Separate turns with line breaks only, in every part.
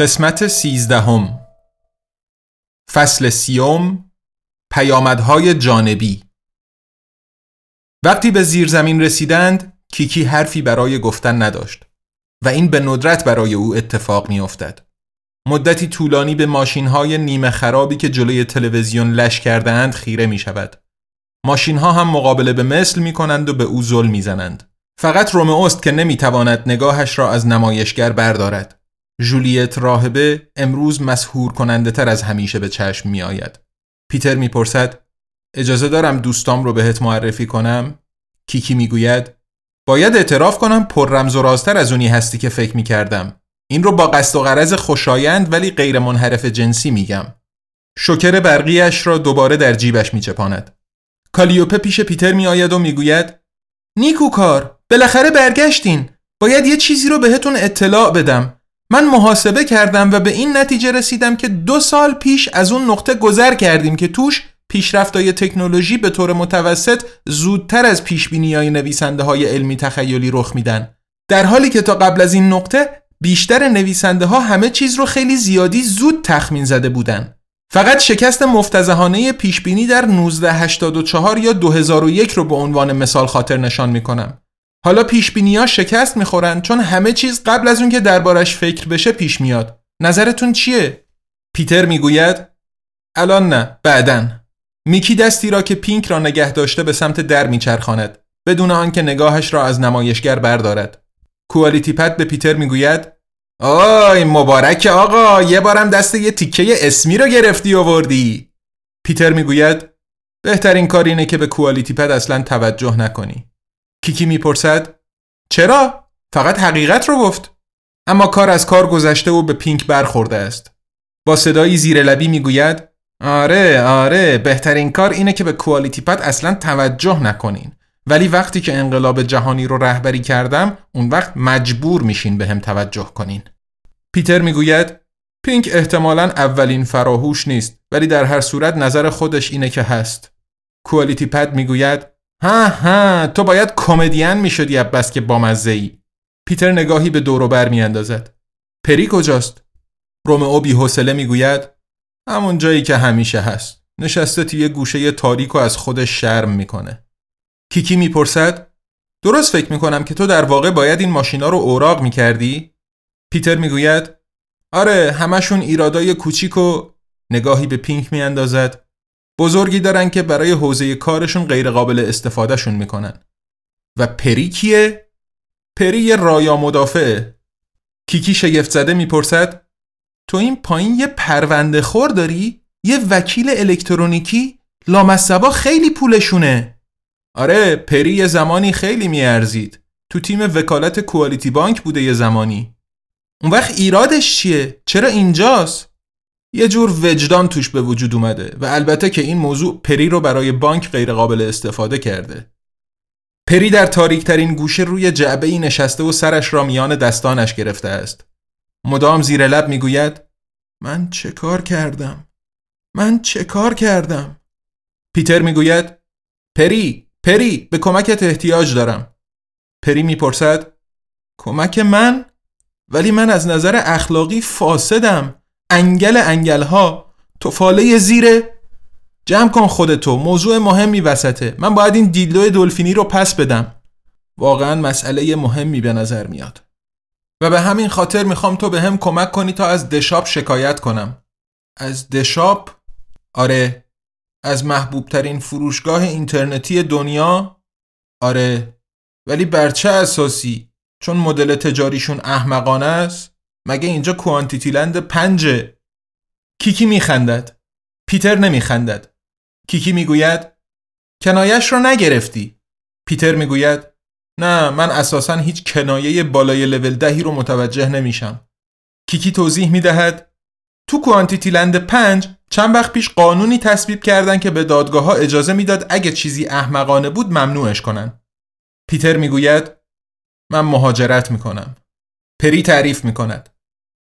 قسمت سیزدهم فصل سیوم پیامدهای جانبی وقتی به زیرزمین رسیدند کیکی حرفی برای گفتن نداشت و این به ندرت برای او اتفاق می افتد. مدتی طولانی به ماشین های نیمه خرابی که جلوی تلویزیون لش کرده اند خیره می شود. ماشین ها هم مقابله به مثل می کنند و به او زل می زنند. فقط رومئوست که نمی تواند نگاهش را از نمایشگر بردارد. جولیت راهبه امروز مسهور کننده تر از همیشه به چشم می آید. پیتر می پرسد اجازه دارم دوستام رو بهت معرفی کنم؟ کیکی می گوید باید اعتراف کنم پر رمز و رازتر از اونی هستی که فکر می کردم. این رو با قصد و غرض خوشایند ولی غیر منحرف جنسی میگم. شکر برقیش را دوباره در جیبش می چپاند. کالیوپه پیش پیتر می آید و می گوید نیکو کار بالاخره برگشتین باید یه چیزی رو بهتون اطلاع بدم من محاسبه کردم و به این نتیجه رسیدم که دو سال پیش از اون نقطه گذر کردیم که توش پیشرفتای تکنولوژی به طور متوسط زودتر از پیش های نویسنده های علمی تخیلی رخ میدن. در حالی که تا قبل از این نقطه بیشتر نویسنده ها همه چیز رو خیلی زیادی زود تخمین زده بودن. فقط شکست مفتزهانه پیشبینی در 1984 یا 2001 رو به عنوان مثال خاطر نشان می‌کنم. حالا پیش ها شکست می‌خورن چون همه چیز قبل از اون که دربارش فکر بشه پیش میاد. نظرتون چیه؟ پیتر می‌گوید الان نه بعدن میکی دستی را که پینک را نگه داشته به سمت در میچرخاند بدون آنکه نگاهش را از نمایشگر بردارد. کوالیتی پد به پیتر می‌گوید آی مبارک آقا یه بارم دست یه تیکه اسمی رو گرفتی و وردی پیتر می‌گوید بهترین کار اینه که به کوالیتی پد اصلا توجه نکنی کیکی می‌پرسد؟ چرا؟ فقط حقیقت رو گفت. اما کار از کار گذشته و به پینک برخورده است. با صدایی زیر لبی می‌گوید آره آره بهترین کار اینه که به کوالیتی پد اصلا توجه نکنین. ولی وقتی که انقلاب جهانی رو رهبری کردم اون وقت مجبور میشین به هم توجه کنین. پیتر می‌گوید پینک احتمالا اولین فراهوش نیست ولی در هر صورت نظر خودش اینه که هست. کوالیتی پد می‌گوید ها ها تو باید کمدین می‌شدی بس که بامزه ای پیتر نگاهی به دورو بر میاندازد. پری کجاست؟ رومئو بی حوصله می‌گوید همون جایی که همیشه هست. نشسته توی گوشه تاریک و از خودش شرم می‌کنه. کیکی می‌پرسد درست فکر می‌کنم که تو در واقع باید این ماشینا رو اوراق می‌کردی؟ پیتر می‌گوید آره همشون ایرادای کوچیک و نگاهی به پینک میاندازد. بزرگی دارن که برای حوزه کارشون غیر قابل استفادهشون می‌کنن و پری کیه؟ پری رایا مدافعه کیکی شگفت زده می‌پرسد تو این پایین یه پرونده خور داری؟ یه وکیل الکترونیکی؟ لامصبا خیلی پولشونه آره پری یه زمانی خیلی میارزید تو تیم وکالت کوالیتی بانک بوده یه زمانی اون وقت ایرادش چیه؟ چرا اینجاست؟ یه جور وجدان توش به وجود اومده و البته که این موضوع پری رو برای بانک غیر قابل استفاده کرده. پری در تاریک ترین گوشه روی جعبه ای نشسته و سرش را میان دستانش گرفته است. مدام زیر لب می‌گوید من چه کار کردم؟ من چه کار کردم؟ پیتر می‌گوید پری پری به کمکت احتیاج دارم. پری می‌پرسد کمک من؟ ولی من از نظر اخلاقی فاسدم. انگل انگل ها توفاله زیره جمع کن خودتو موضوع مهمی وسطه من باید این دیلدو دلفینی رو پس بدم واقعا مسئله مهمی به نظر میاد و به همین خاطر می‌خوام تو به هم کمک کنی تا از دشاپ شکایت کنم از دشاپ؟ آره از محبوب ترین فروشگاه اینترنتی دنیا؟ آره ولی بر چه اساسی؟ چون مدل تجاریشون احمقانه است؟ مگه اینجا کوانتیتی لند پنجه کیکی میخندد پیتر نمیخندد. کیکی می‌گوید کنایش را نگرفتی. پیتر می‌گوید نه من اساسا هیچ کنایه بالای لول دهی رو متوجه نمیشم. کیکی توضیح می‌دهد تو کوانتیتی لند پنج چند وقت پیش قانونی تصویب کردن که به دادگاه ها اجازه می‌داد اگه چیزی احمقانه بود ممنوعش کنن. پیتر می‌گوید من مهاجرت می‌کنم. پری تعریف می‌کند.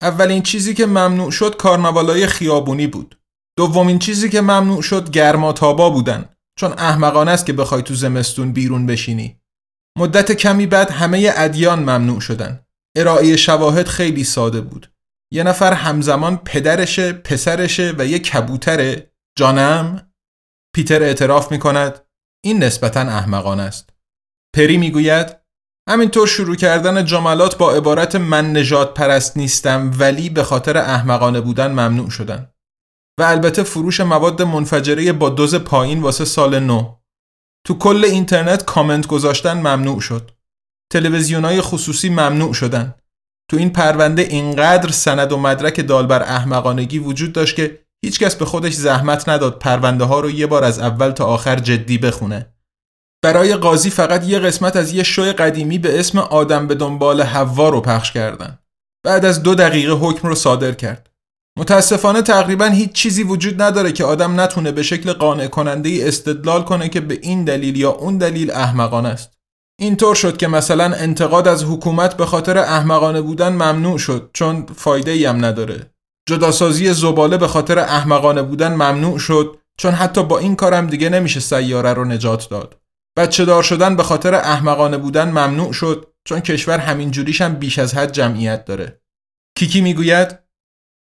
اولین چیزی که ممنوع شد کارناوالای خیابونی بود. دومین چیزی که ممنوع شد گرماتابا بودن چون احمقانه است که بخوای تو زمستون بیرون بشینی. مدت کمی بعد همه ادیان ممنوع شدن. ارائه شواهد خیلی ساده بود. یه نفر همزمان پدرشه، پسرشه و یه کبوتره جانم؟ پیتر اعتراف می کند این نسبتا احمقانه است. پری می‌گوید همینطور شروع کردن جملات با عبارت من نجات پرست نیستم ولی به خاطر احمقانه بودن ممنوع شدن. و البته فروش مواد منفجره با دوز پایین واسه سال نو. تو کل اینترنت کامنت گذاشتن ممنوع شد. تلویزیونای خصوصی ممنوع شدن. تو این پرونده اینقدر سند و مدرک دال بر احمقانگی وجود داشت که هیچکس به خودش زحمت نداد پرونده ها رو یه بار از اول تا آخر جدی بخونه. برای قاضی فقط یه قسمت از یه شوی قدیمی به اسم آدم به دنبال هوا رو پخش کردن. بعد از دو دقیقه حکم رو صادر کرد. متاسفانه تقریبا هیچ چیزی وجود نداره که آدم نتونه به شکل قانع کننده استدلال کنه که به این دلیل یا اون دلیل احمقانه است. اینطور شد که مثلا انتقاد از حکومت به خاطر احمقانه بودن ممنوع شد چون فایده ای هم نداره. جداسازی زباله به خاطر احمقانه بودن ممنوع شد چون حتی با این کارم دیگه نمیشه سیاره رو نجات داد. بچه دار شدن به خاطر احمقانه بودن ممنوع شد چون کشور همین جوریش هم بیش از حد جمعیت داره. کیکی می‌گوید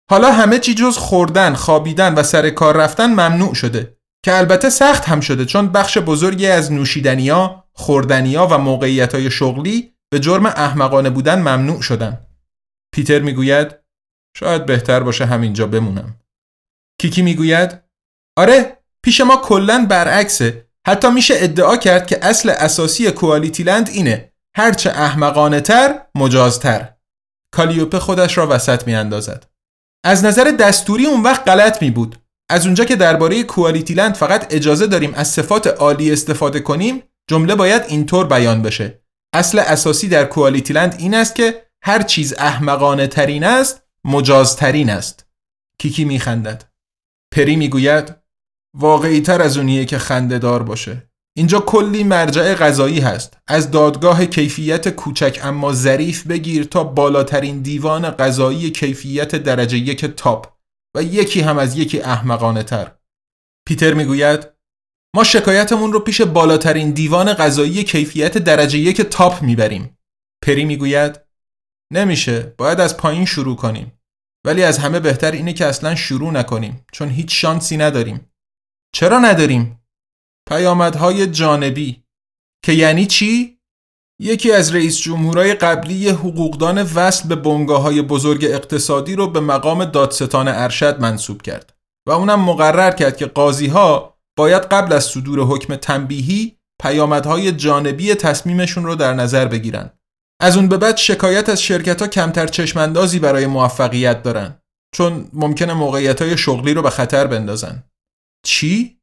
حالا همه چی جز خوردن، خوابیدن و سر کار رفتن ممنوع شده که البته سخت هم شده چون بخش بزرگی از نوشیدنیا، خوردنیا و موقعیت شغلی به جرم احمقانه بودن ممنوع شدن. پیتر می‌گوید شاید بهتر باشه همینجا بمونم. کیکی می‌گوید آره پیش ما کلا برعکسه حتی میشه ادعا کرد که اصل اساسی کوالیتی لند اینه. هرچه احمقانه تر مجازتر. کالیوپه خودش را وسط میاندازد. از نظر دستوری اون وقت غلط می بود از اونجا که درباره کوالیتی لند فقط اجازه داریم از صفات عالی استفاده کنیم جمله باید اینطور بیان بشه. اصل اساسی در کوالیتی لند این است که هر چیز احمقانه ترین است مجازترین است. کیکی میخندد. پری می‌گوید واقعی تر از اونیه که خنده دار باشه. اینجا کلی مرجع غذایی هست. از دادگاه کیفیت کوچک اما ظریف بگیر تا بالاترین دیوان غذایی کیفیت درجه یک تاپ. و یکی هم از یکی احمقانه تر پیتر می‌گوید ما شکایتمون رو پیش بالاترین دیوان غذایی کیفیت درجه یک تاپ می‌بریم. پری می‌گوید نمیشه. باید از پایین شروع کنیم. ولی از همه بهتر اینه که اصلا شروع نکنیم چون هیچ شانسی نداریم. چرا نداریم؟ پیامدهای جانبی که یعنی چی؟ یکی از رئیس جمهورای قبلی حقوقدان وصل به بنگاه های بزرگ اقتصادی رو به مقام دادستان ارشد منصوب کرد و اونم مقرر کرد که قاضی ها باید قبل از صدور حکم تنبیهی پیامدهای جانبی تصمیمشون رو در نظر بگیرن. از اون به بعد شکایت از شرکت ها کمتر چشماندازی برای موفقیت دارن چون ممکنه موقعیت های شغلی رو به خطر بندازن. چی؟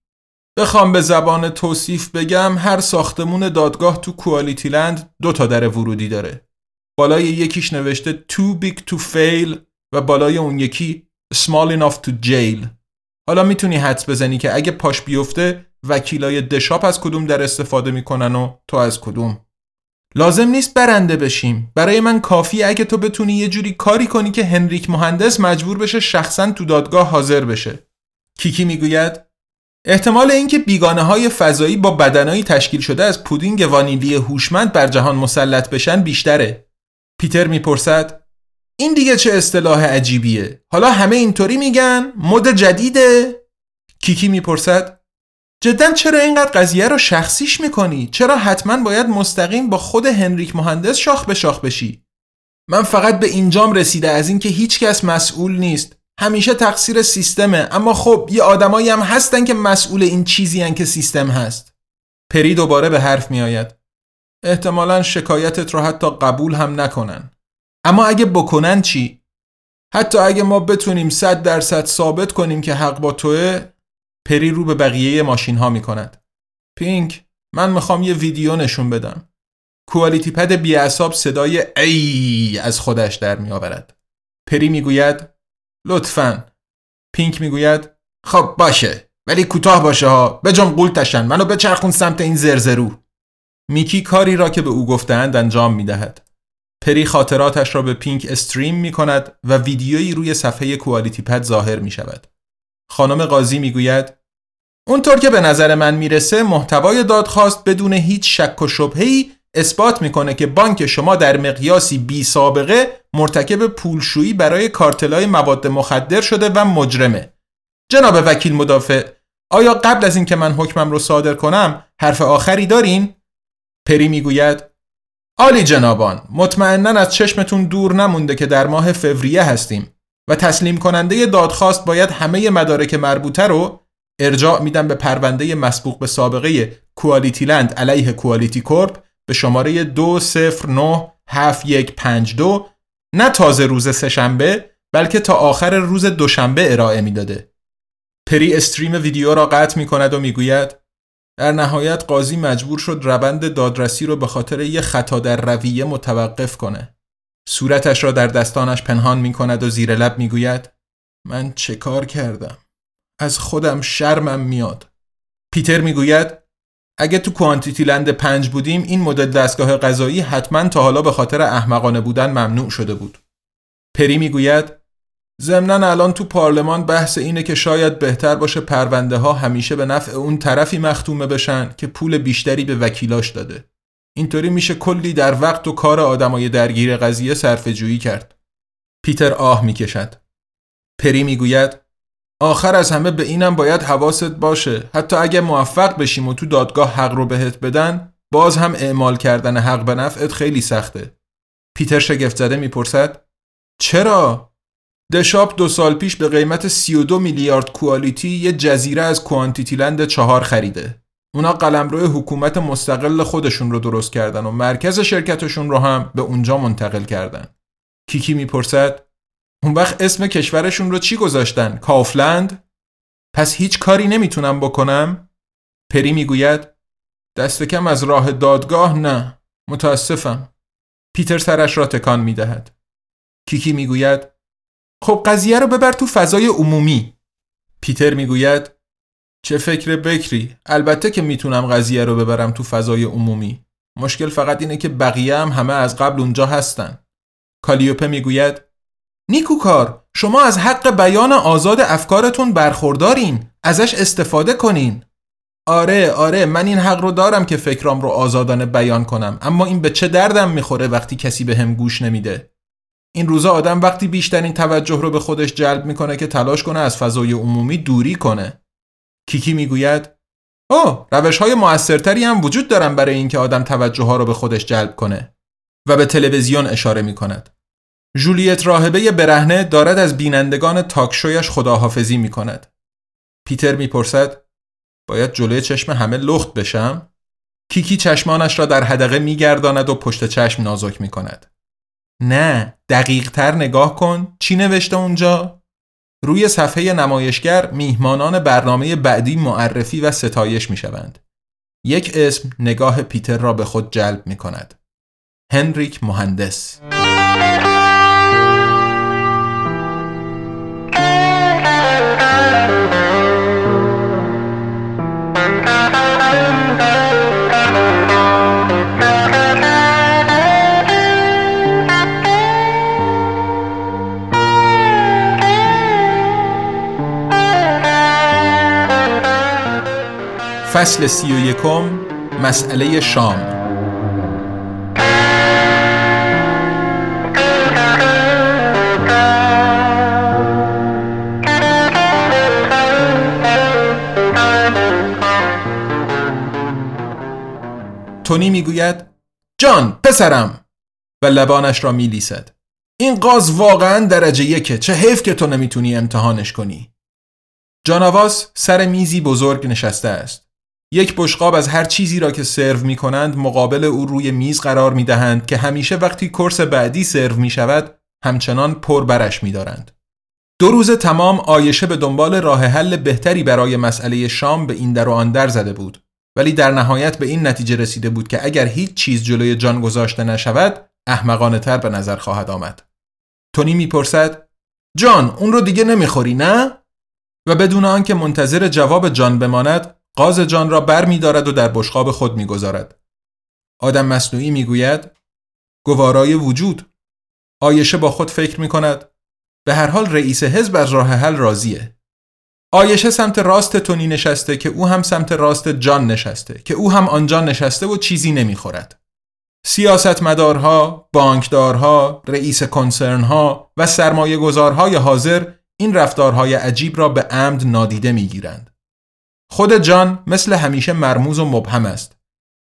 بخوام به زبان توصیف بگم هر ساختمون دادگاه تو کوالیتی لند دو تا در ورودی داره. بالای یکیش نوشته too big to fail و بالای اون یکی small enough to jail حالا می‌تونی حدس بزنی که اگه پاش بیفته وکیلای دشاپ از کدوم در استفاده می‌کنن و تو از کدوم. لازم نیست برنده بشیم. برای من کافی اگه تو بتونی یه جوری کاری کنی که هنریک مهندس مجبور بشه شخصا تو دادگاه حاضر بشه. کیکی می‌گوید احتمال اینکه بیگانه های فضایی با بدنهایی تشکیل شده از پودینگ وانیلی هوشمند بر جهان مسلط بشن بیشتره. پیتر می‌پرسد این دیگه چه اصطلاح عجیبیه؟ حالا همه اینطوری میگن؟ مد جدیده؟ کیکی می‌پرسد جدا چرا اینقدر قضیه رو شخصیش می‌کنی؟ چرا حتما باید مستقیم با خود هنریک مهندس شاخ به شاخ بشی؟ من فقط به اینجام رسیده از اینکه هیچکس مسئول نیست همیشه تقصیر سیستمه اما خب یه آدمایی هم هستن که مسئول این چیزی هن که سیستم هست پری دوباره به حرف می آید احتمالا شکایتت رو حتی قبول هم نکنن اما اگه بکنن چی؟ حتی اگه ما بتونیم صد درصد ثابت کنیم که حق با توه پری رو به بقیه ماشین ها می کند. پینک من می‌خوام یه ویدیو نشون بدم. کوالیتی پد بی صدای ای از خودش در می آورد. پری می‌گوید لطفا. پینک می‌گوید خب باشه ولی کوتاه باشه ها. بجام قولتشن منو بچرخون سمت این زرزرو. میکی کاری را که به او گفتهاند انجام می‌دهد. پری خاطراتش را به پینک استریم می کند و ویدیویی روی صفحه کوالیتی پد ظاهر می شود. خانم قاضی می گوید اونطور که به نظر من می‌رسه محتوای دادخواست بدون هیچ شک و شبهه‌ای اثبات می‌کنه که بانک شما در مقیاسی بی سابقه مرتکب پولشویی برای کارتلای مواد مخدر شده و مجرمه. جناب وکیل مدافع آیا قبل از اینکه من حکمم رو صادر کنم حرف آخری دارین؟ پری می‌گوید عالی جنابان مطمئنا از چشمتون دور نمونده که در ماه فوریه هستیم و تسلیم کننده دادخواست باید همه مدارک مربوطه رو ارجاع میدن به پرونده مسبوق به سابقه کوالیتی لند علیه کوالیتی کورپ به شماره 2097152 نه تازه روز سهشنبه بلکه تا آخر روز دوشنبه ارائه می‌داده. پری استریم ویدیو را قطع می کند و می‌گوید در نهایت قاضی مجبور شد روند دادرسی رو به خاطر یه خطا در رویه متوقف کنه. صورتش را در دستانش پنهان می کند و زیر لب می گوید من چه کار کردم؟ از خودم شرمم میاد. پیتر می گوید اگه تو کوانتیتی لند پنج بودیم این مدل دستگاه غذایی حتما تا حالا به خاطر احمقانه بودن ممنوع شده بود. پری می گوید ضمنا الان تو پارلمان بحث اینه که شاید بهتر باشه پرونده ها همیشه به نفع اون طرفی مختومه بشن که پول بیشتری به وکیلاش داده. اینطوری میشه کلی در وقت و کار آدمای درگیر قضیه صرف جویی کرد. پیتر آه می‌کشد. پری می‌گوید آخر از همه به اینم باید حواست باشه حتی اگه موفق بشیم و تو دادگاه حق رو بهت بدن باز هم اعمال کردن حق به نفعت خیلی سخته. پیتر شگفت زده می‌پرسد چرا؟ دشاپ دو سال پیش به قیمت 32 میلیارد کوالیتی یه جزیره از کوانتیتی لند چهار خریده. اونا قلمرو حکومت مستقل خودشون رو درست کردن و مرکز شرکتشون رو هم به اونجا منتقل کردن. کیکی می‌پرسد اون وقت اسم کشورشون رو چی گذاشتن؟ کافلند؟ پس هیچ کاری نمی‌تونم بکنم؟ پری می‌گوید دست کم از راه دادگاه نه متاسفم. پیتر سرش را تکان می‌دهد. کیکی می‌گوید خب قضیه رو ببر تو فضای عمومی پیتر می‌گوید چه فکر بکری البته که می‌تونم قضیه رو ببرم تو فضای عمومی مشکل فقط اینه که بقیه هم همه از قبل اونجا هستن کالیوپه می‌گوید نیکوکار شما از حق بیان آزاد افکارتون برخوردارین ازش استفاده کنین آره آره من این حق رو دارم که فکرام رو آزادانه بیان کنم اما این به چه دردم می‌خوره وقتی کسی به هم گوش نمیده این روزا آدم وقتی بیشترین توجه رو به خودش جلب می‌کنه که تلاش کنه از فضای عمومی دوری کنه. کیکی می‌گوید او روش های موثرتری هم وجود دارن برای اینکه آدم توجه ها رو به خودش جلب کنه و به تلویزیون اشاره می کند. جولیت راهبه برهنه دارد از بینندگان تاکشویش خداحافظی می کند. پیتر می‌پرسد باید جلوی چشم همه لخت بشم؟ کیکی چشمانش را در حدقه میگرداند و پشت چشم نازک می کند. نه دقیق تر نگاه کن چی نوشته اونجا؟ روی صفحه نمایشگر میهمانان برنامه بعدی معرفی و ستایش می شوند. یک اسم نگاه پیتر را به خود جلب می کند. هنریک مهندس فصل سی و یکم مسئله شام. تونی می‌گوید جان پسرم. و لبانش را میلیسد. این قاز واقعا درجه یکه. چه حیف که تو نمی‌تونی امتحانش کنی. جانواس سر میزی بزرگ نشسته است. یک بشقاب از هر چیزی را که سرو می کنند مقابل او روی میز قرار می دهند که همیشه وقتی کورس بعدی سرو می شود همچنان پر برش می دارند. دو روز تمام آیشه به دنبال راه حل بهتری برای مسئله شام به این در و آن در زده بود. ولی در نهایت به این نتیجه رسیده بود که اگر هیچ چیز جلوی جان گذاشته نشود احمقانه تر به نظر خواهد آمد. تونی می‌پرسد جان اون رو دیگه نمی‌خوری نه؟ و بدون آنکه منتظر جواب جان بماند قاز جان را بر می دارد و در بشقاب خود می‌گذارد آدم مصنوعی می‌گوید گوارای وجود آیشه با خود فکر می کند به هر حال رئیس حزب از راه حل راضیه آیشه سمت راست تونی نشسته که او هم سمت راست جان نشسته که او هم آنجا نشسته و چیزی نمی‌خورد. سیاستمدارها، بانکدارها، رئیس کنسرنها و سرمایه گذارهای حاضر این رفتارهای عجیب را به عمد نادیده می‌گیرند. خود جان مثل همیشه مرموز و مبهم است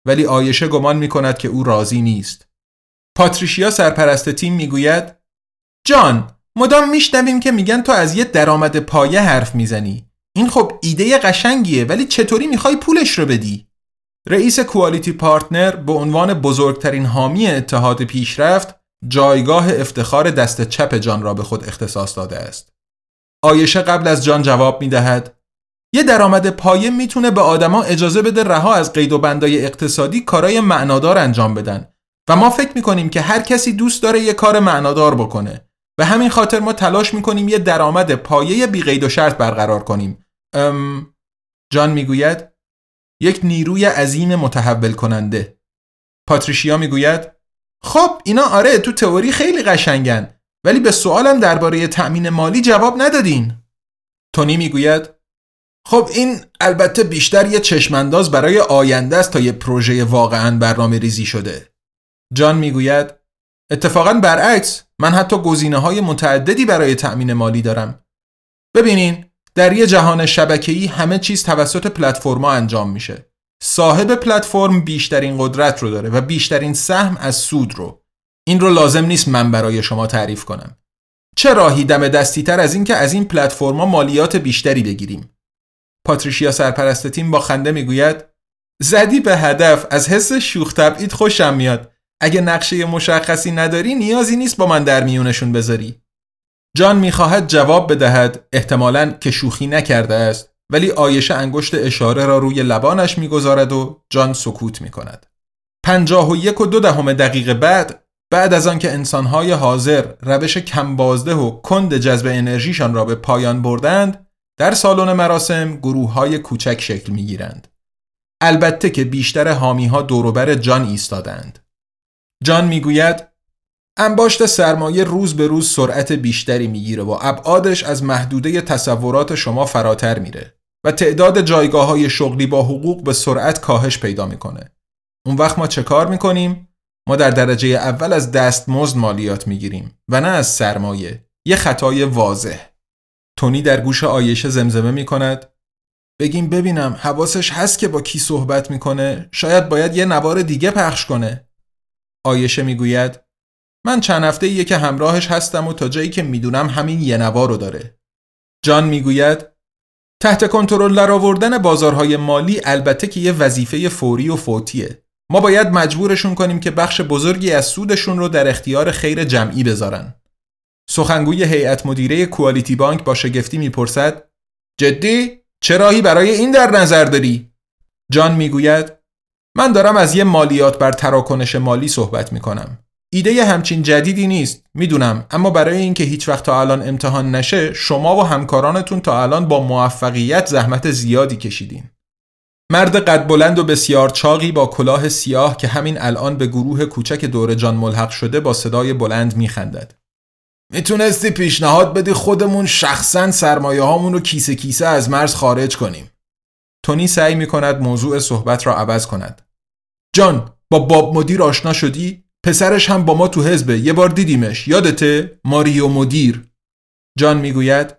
ولی آیشه گمان می کند که او راضی نیست. پاتریشیا سرپرست تیم می‌گوید جان مدام میشنویم که میگن تو از یه درآمد پایه حرف می‌زنی. این خب ایده قشنگیه ولی چطوری می‌خوای پولش رو بدی؟ رئیس کوالیتی پارتنر به عنوان بزرگترین حامی اتحاد پیشرفت جایگاه افتخار دست چپ جان را به خود اختصاص داده است. آیشه قبل از جان جواب می‌دهد یه درآمد پایه می‌تونه به آدما اجازه بده رها از قید و بندای اقتصادی کارای معنادار انجام بدن. و ما فکر می‌کنیم که هر کسی دوست داره یه کار معنادار بکنه. به همین خاطر ما تلاش می‌کنیم یه درآمد پایه بی قید و شرط برقرار کنیم. ام جان می‌گوید یک نیروی عظیم متحول کننده. پاتریشیا می‌گوید خب اینا آره تو تئوری خیلی قشنگن ولی به سوالم درباره تأمین مالی جواب ندادین. تونی می‌گوید خب این البته بیشتر یه چشمانداز برای آینده است تا یه پروژه واقعا برنامه ریزی شده. جان می‌گوید اتفاقا برعکس من حتی گزینه های متعددی برای تأمین مالی دارم. ببینین در یه جهان شبکه‌ای همه چیز توسط پلتفرما انجام میشه. صاحب پلتفرم بیشترین قدرت رو داره و بیشترین سهم از سود رو. این رو لازم نیست من برای شما تعریف کنم. چه راهی دم دستی تر از این که از این پلتفرما مالیات بیشتری بگیریم؟ پاتریشیا سرپرست تیم با خنده می‌گوید زدی به هدف از حس شوخ تبعید خوشم میاد. اگه نقشه مشخصی نداری نیازی نیست با من در میونشون بذاری. جان می‌خواهد جواب بدهد احتمالا که شوخی نکرده است ولی آیشه انگشت اشاره را روی لبانش می‌گذارد و جان سکوت می‌کند. پنجاه و یک و دو دهم دقیقه بعد بعد از آنکه انسانهای حاضر روش کمبازده و کند جذب انرژیشان را به پایان بردند در سالن مراسم گروه های کوچک شکل می‌گیرند البته که بیشتر حامی ها دوروبر جان ایستادند جان می‌گوید انباشت سرمایه روز به روز سرعت بیشتری می‌گیره و ابعادش از محدوده تصورات شما فراتر میره و تعداد جایگاه های شغلی با حقوق به سرعت کاهش پیدا می‌کنه. اون وقت ما چه کار می‌کنیم؟ ما در درجه اول از دستمزد مالیات می‌گیریم و نه از سرمایه. یه خطای واضح. تونی در گوش آیشه زمزمه می‌کند بگیم ببینم حواسش هست که با کی صحبت می‌کنه شاید باید یه نوار دیگه پخش کنه آیشه می‌گوید من چند هفته یه که همراهش هستم و تا جایی که می‌دونم همین یه نوا رو داره. جان می‌گوید تحت کنترل آوردن بازارهای مالی البته که یه وظیفه فوری و فوتیه. ما باید مجبورشون کنیم که بخش بزرگی از سودشون رو در اختیار خیر جمعی بذارن. سخنگوی هیئت مدیره کوالیتی بانک با شگفتی می‌پرسد جدی چه برای این در نظر داری؟ جان می‌گوید من دارم از یه مالیات بر تراکنش مالی صحبت می‌کنم. ایده همچین جدیدی نیست می‌دونم اما برای اینکه هیچ وقت تا الان امتحان نشه شما و همکارانتون تا الان با موفقیت زحمت زیادی کشیدین مرد قد بلند و بسیار چاقی با کلاه سیاه که همین الان به گروه کوچک دور جان ملحق شده با صدای بلند میخندد می‌تونستی پیشنهاد بدی خودمون شخصا سرمایه هامون رو کیسه کیسه از مرز خارج کنیم. تونی سعی می‌کند موضوع صحبت را عوض کند. جان با باب مدیر آشنا شدی؟ پسرش هم با ما تو حزبه. یه بار دیدیمش. یادته؟ ماریو مدیر. جان می‌گوید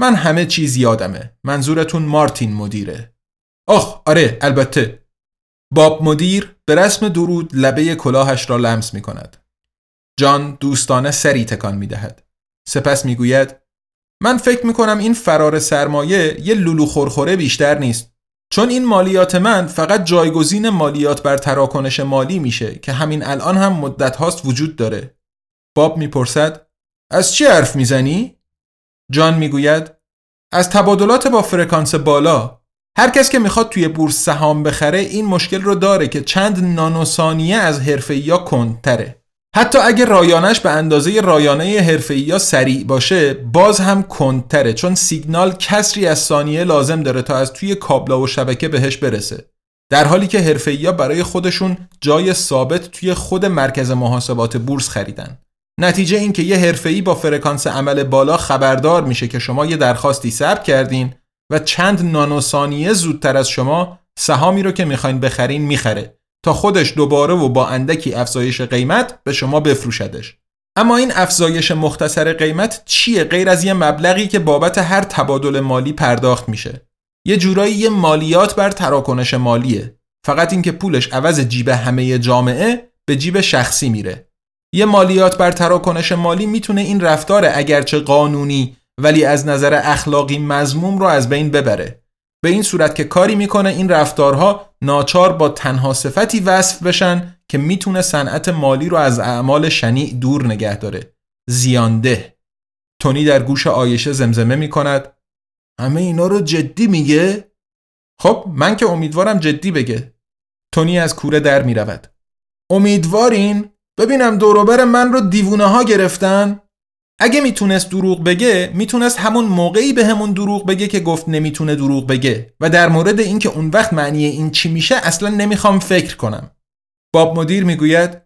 من همه چیز یادمه. منظورتون مارتین مدیره. آخ آره البته. باب مدیر به رسم درود لبه کلاهش را لمس می کند. جان دوستانه سری تکان می دهد. سپس می گوید من فکر می کنم این فرار سرمایه یه لولو خورخوره بیشتر نیست. چون این مالیات من فقط جایگزین مالیات بر تراکنش مالی میشه که همین الان هم مدت هاست وجود داره. باب می‌پرسد از چی حرف می‌زنی؟ جان می‌گوید از تبادلات با فرکانس بالا هر کس که می‌خواد توی بورس سهام بخره این مشکل رو داره که چند نانوسانیه از حرفه‌ای‌ها کندتره حتی اگه رایانش به اندازه رایانه حرفه‌ای سریع باشه باز هم کندتره چون سیگنال کسری از ثانیه لازم داره تا از توی کابلا و شبکه بهش برسه. در حالی که حرفه‌ای‌ها برای خودشون جای ثابت توی خود مرکز محاسبات بورس خریدن. نتیجه این که یه حرفه‌ای با فرکانس عمل بالا خبردار میشه که شما یه درخواستی ثبت کردین و چند نانوسانیه زودتر از شما سهامی رو که می‌خواین بخرین می‌خره. تا خودش دوباره و با اندکی افزایش قیمت به شما بفروشدش. اما این افزایش مختصر قیمت چیه غیر از یه مبلغی که بابت هر تبادل مالی پرداخت میشه؟ یه جورایی یه مالیات بر تراکنش مالیه. فقط اینکه پولش عوض جیب همه جامعه به جیب شخصی میره. یه مالیات بر تراکنش مالی می‌تونه این رفتار اگرچه قانونی ولی از نظر اخلاقی مزموم رو از بین ببره. به این صورت که کاری می‌کنه این رفتارها ناچار با تنها صفتی وصف بشن که می‌تونه صنعت مالی رو از اعمال شنیع دور نگه داره. زیانده. تونی در گوش آیشه زمزمه می‌کند. همه اینا رو جدی میگه؟ خب من که امیدوارم جدی بگه. تونی از کوره در می‌رود. امیدوارین؟ ببینم دوروبر من رو دیوونه ها گرفتن؟ اگه می‌تونست دروغ بگه می‌تونست همون موقعی به همون دروغ بگه که گفت نمی‌تونه دروغ بگه. و در مورد اینکه اون وقت معنی این چی میشه اصلا نمی‌خوام فکر کنم. باب مدیر می‌گوید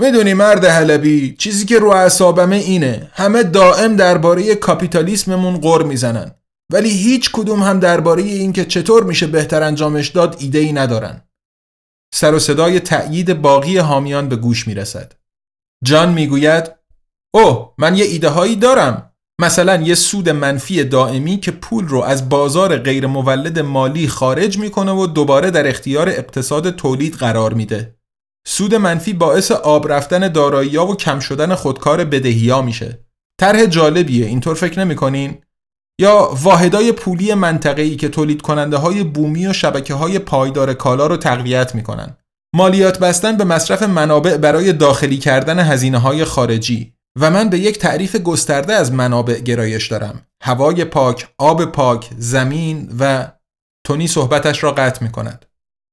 می‌دونی مرد حلبی چیزی که رو اعصابمه اینه. همه دائم درباره کاپیتالیسممون غر می‌زنن. ولی هیچ کدوم هم درباره اینکه چطور میشه بهتر انجامش داد ایده ای ندارن. سر و صدای تأیید باقی حامیان به گوش می‌رسد. جان می‌گوید اوه من یه ایده هایی دارم. مثلا یه سود منفی دائمی که پول رو از بازار غیر مولد مالی خارج می‌کنه و دوباره در اختیار اقتصاد تولید قرار میده. سود منفی باعث آب رفتن دارایی و کم شدن خودکار بدهی ها میشه. طرح جالبیه اینطور فکر نمی‌کنین؟ یا واحدای پولی منطقه‌ای که تولید کننده های بومی و شبکه های پایدار کالا رو تقویت می‌کنن. مالیات بستن به مصرف منابع برای داخلی کردن هزینه های خارجی. و من به یک تعریف گسترده از منابع گرایش دارم هوای پاک، آب پاک، زمین و تونی صحبتش را قطع می کند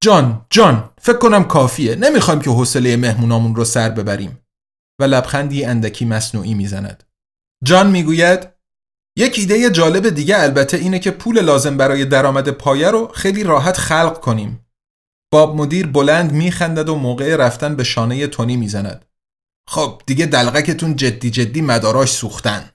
جان، جان، فکر کنم کافیه نمی‌خوایم که حوصله مهمونامون رو سر ببریم و لبخندی اندکی مصنوعی می‌زند. جان می‌گوید یک ایده جالب دیگه البته اینه که پول لازم برای درآمد پایه رو خیلی راحت خلق کنیم. باب مدیر بلند میخندد و موقع رفتن به شانه تونی می‌زند. خب دیگه دلغکتون جدی جدی مداراش سوختن.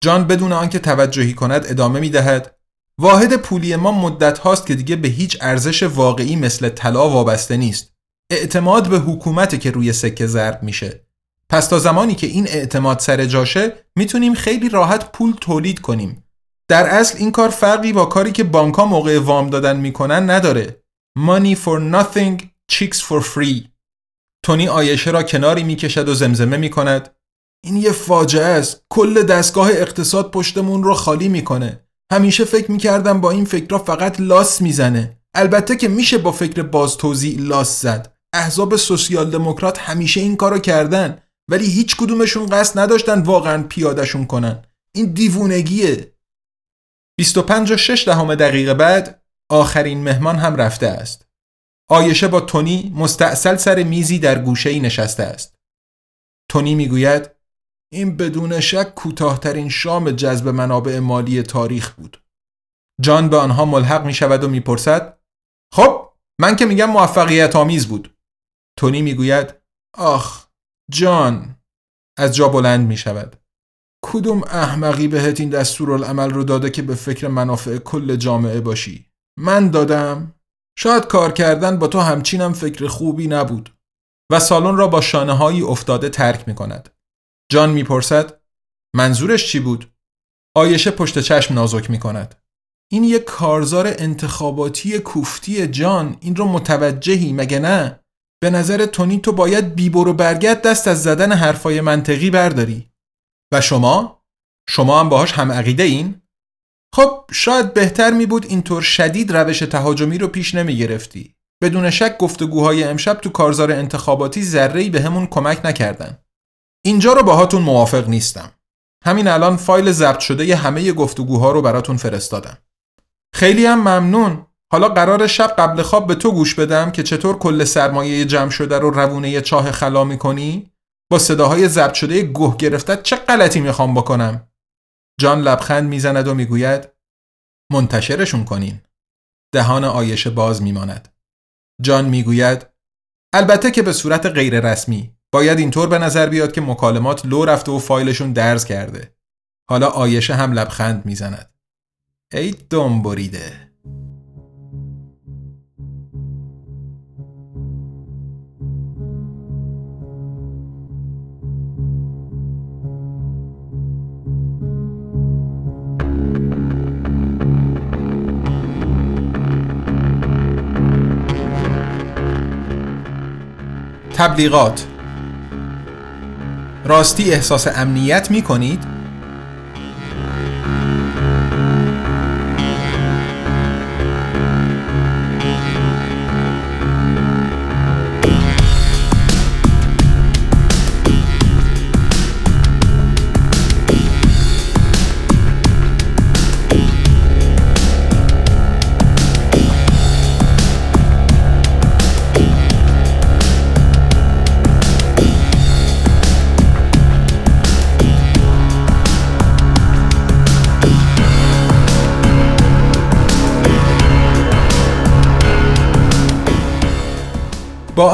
جان بدون آنکه توجهی کند ادامه می دهد واحد پولی ما مدت هاست که دیگه به هیچ ارزش واقعی مثل طلا وابسته نیست. اعتماد به حکومت که روی سکه ضرب میشه. پس تا زمانی که این اعتماد سر جاشه می‌تونیم خیلی راحت پول تولید کنیم. در اصل این کار فرقی با کاری که بانک موقع وام دادن می‌کنن نداره. Money for nothing chicks for free. تونی آیشه را کناری می‌کشد و زمزمه می‌کند. این یه فاجعه است. کل دستگاه اقتصاد پشتمون رو خالی می‌کنه. همیشه فکر می‌کردم با این فکرها فقط لاس می‌زنه. البته که میشه با فکر باز توضیح لاس زد. احزاب سوسیال دموکرات همیشه این کارو کردن. ولی هیچ کدومشون قصد نداشتن واقعا پیادشون کنن. این دیوونگیه. 25 و 6 دهم دقیقه بعد آخرین مهمان هم رفته است. آیشه با تونی مستاصل سر میزی در گوشه ای نشسته است. تونی می‌گوید این بدون شک کوتاهترین شام جذب منابع مالی تاریخ بود. جان به آنها ملحق می شود و می‌پرسد خب من که میگم موفقیت آمیز بود. تونی می‌گوید آخ جان از جا بلند می شود. کدوم احمقی بهت این دستورالعمل رو داده که به فکر منافع کل جامعه باشی؟ من دادم؟ شاید کار کردن با تو همچینم فکر خوبی نبود و سالن را با شانه هایی افتاده ترک می کند. جان می‌پرسد منظورش چی بود؟ آیشه پشت چشم نازک می کند. این یک کارزار انتخاباتی کوفتی جان این رو متوجهی مگه نه؟ به نظر تونی تو باید بیبر و برگت دست از زدن حرفای منطقی برداری و شما؟ شما هم باهاش هم عقیده این؟ خب شاید بهتر می بود اینطور شدید روش تهاجمی رو پیش نمی گرفتی. بدون شک گفتگوهای امشب تو کارزار انتخاباتی ذره‌ای به همون کمک نکردن. اینجا رو باهاتون موافق نیستم. همین الان فایل ضبط شده ی همه گفتگوها رو براتون فرستادم. خیلی هم ممنون. حالا قرار شب قبل خواب به تو گوش بدم که چطور کل سرمایه جمع شده رو روونه چاه خلا می‌کنی؟ با صداهای ضبط شده گوه گرفته چه غلطی می‌خوام بکنم؟ جان لبخند می‌زند و می‌گوید منتشرشون کنین. دهان آیشه باز میماند. جان می‌گوید البته که به صورت غیر رسمی باید اینطور به نظر بیاد که مکالمات لو رفته و فایلشون درز کرده. حالا آیشه هم لبخند می‌زند. ای دنبریده. تبلیغات راستی احساس امنیت می کنید؟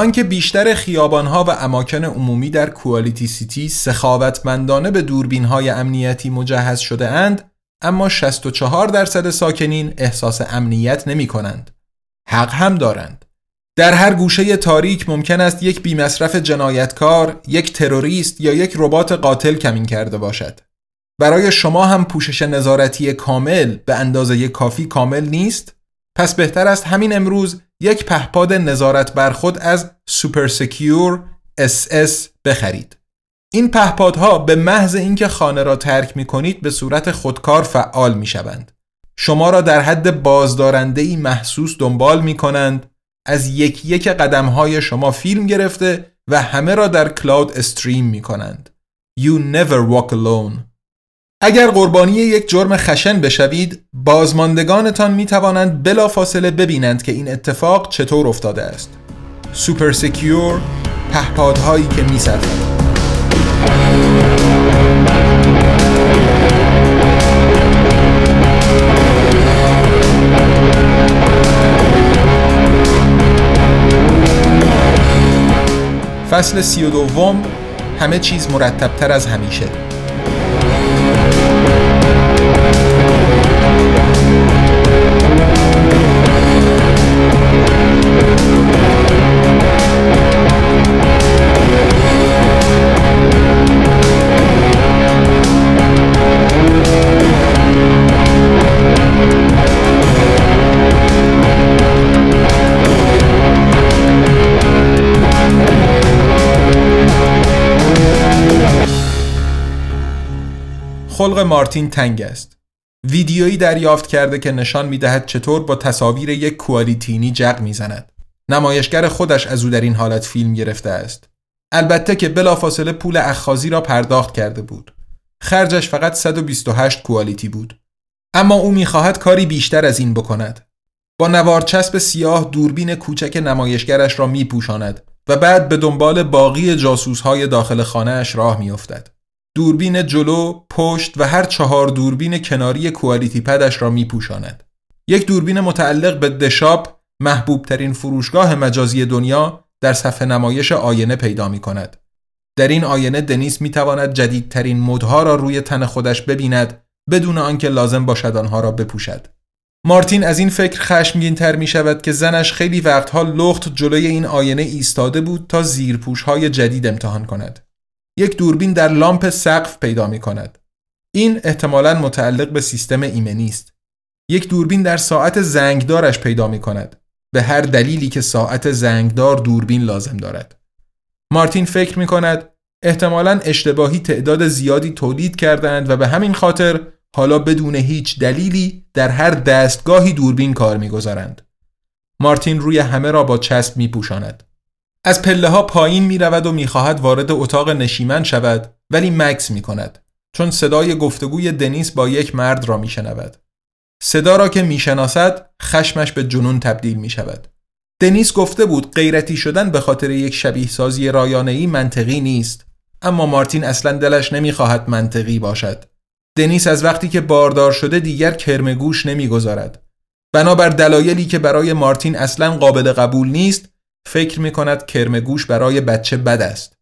آنکه بیشتر خیابانها و اماکن عمومی در Quality City سخاوتمندانه به دوربینهای امنیتی مجهز شده اند اما 64 درصد ساکنین احساس امنیت نمی کنند. حق هم دارند. در هر گوشه تاریک ممکن است یک بیمصرف جنایتکار، یک تروریست یا یک ربات قاتل کمین کرده باشد. برای شما هم پوشش نظارتی کامل به اندازه کافی کامل نیست؟ پس بهتر است همین امروز یک پهپاد نظارت بر خود از Super Secure SS بخرید. این پهپادها به محض اینکه خانه را ترک می کنید به صورت خودکار فعال می شوند. شما را در حد بازدارنده محسوس دنبال می کنند از یک یک قدم های شما فیلم گرفته و همه را در cloud stream می کنند. You never walk alone. اگر قربانی یک جرم خشن بشوید بازماندگانتان می توانند بلا فاصله ببینند که این اتفاق چطور افتاده است. سوپر سکیور پهپادهایی که می فصل سی و دوم همه چیز مرتبتر از همیشه. خلق مارتین تنگ است. ویدیویی دریافت کرده که نشان می‌دهد چطور با تصاویر یک کوالیتینی جق می‌زند. نمایشگر خودش از او در این حالت فیلم گرفته است. البته که بلافاصله پول اخخازی را پرداخت کرده بود. خرجش فقط 128 کوالیتی بود. اما او می‌خواهد کاری بیشتر از این بکند. با نوارچسب سیاه دوربین کوچک نمایشگرش را میپوشاند و بعد به دنبال باقی جاسوسهای داخل خانهاش راه میافتد. دوربین جلو، پشت و هر چهار دوربین کناری کوالیتی پدش را می پوشاند. یک دوربین متعلق به دشاپ محبوب ترین فروشگاه مجازی دنیا در صفحه نمایش آینه پیدا می کند. در این آینه دنیس می تواند جدیدترین مدها را روی تن خودش ببیند بدون آنکه لازم باشد آنها را بپوشد. مارتین از این فکر خشمگین تر می شود که زنش خیلی وقتها لخت جلوی این آینه ایستاده بود تا زیرپوش های جدید امتحان کند. یک دوربین در لامپ سقف پیدا می کند. این احتمالا متعلق به سیستم ایمنی است. یک دوربین در ساعت زنگدارش پیدا می کند. به هر دلیلی که ساعت زنگدار دوربین لازم دارد. مارتین فکر می کند احتمالا اشتباهی تعداد زیادی تولید کردند و به همین خاطر حالا بدون هیچ دلیلی در هر دستگاهی دوربین کار می‌گذارند. مارتین روی همه را با چسب می پوشاند. از پله ها پایین می رود و می خواهد وارد اتاق نشیمن شود ولی مکس می کند. چون صدای گفتگوی دنیس با یک مرد را میشنود. صدا را که می‌شناسد خشمش به جنون تبدیل می شود. دنیس گفته بود غیرتی شدن به خاطر یک شبیه سازی رایانه‌ای منطقی نیست اما مارتین اصلا دلش نمی‌خواهد منطقی باشد. دنیس از وقتی که باردار شده دیگر کرمگوش نمی‌گذارد. بنابر دلایلی که برای مارتین اصلا قابل قبول نیست فکر می کند کرمگوش برای بچه بد است.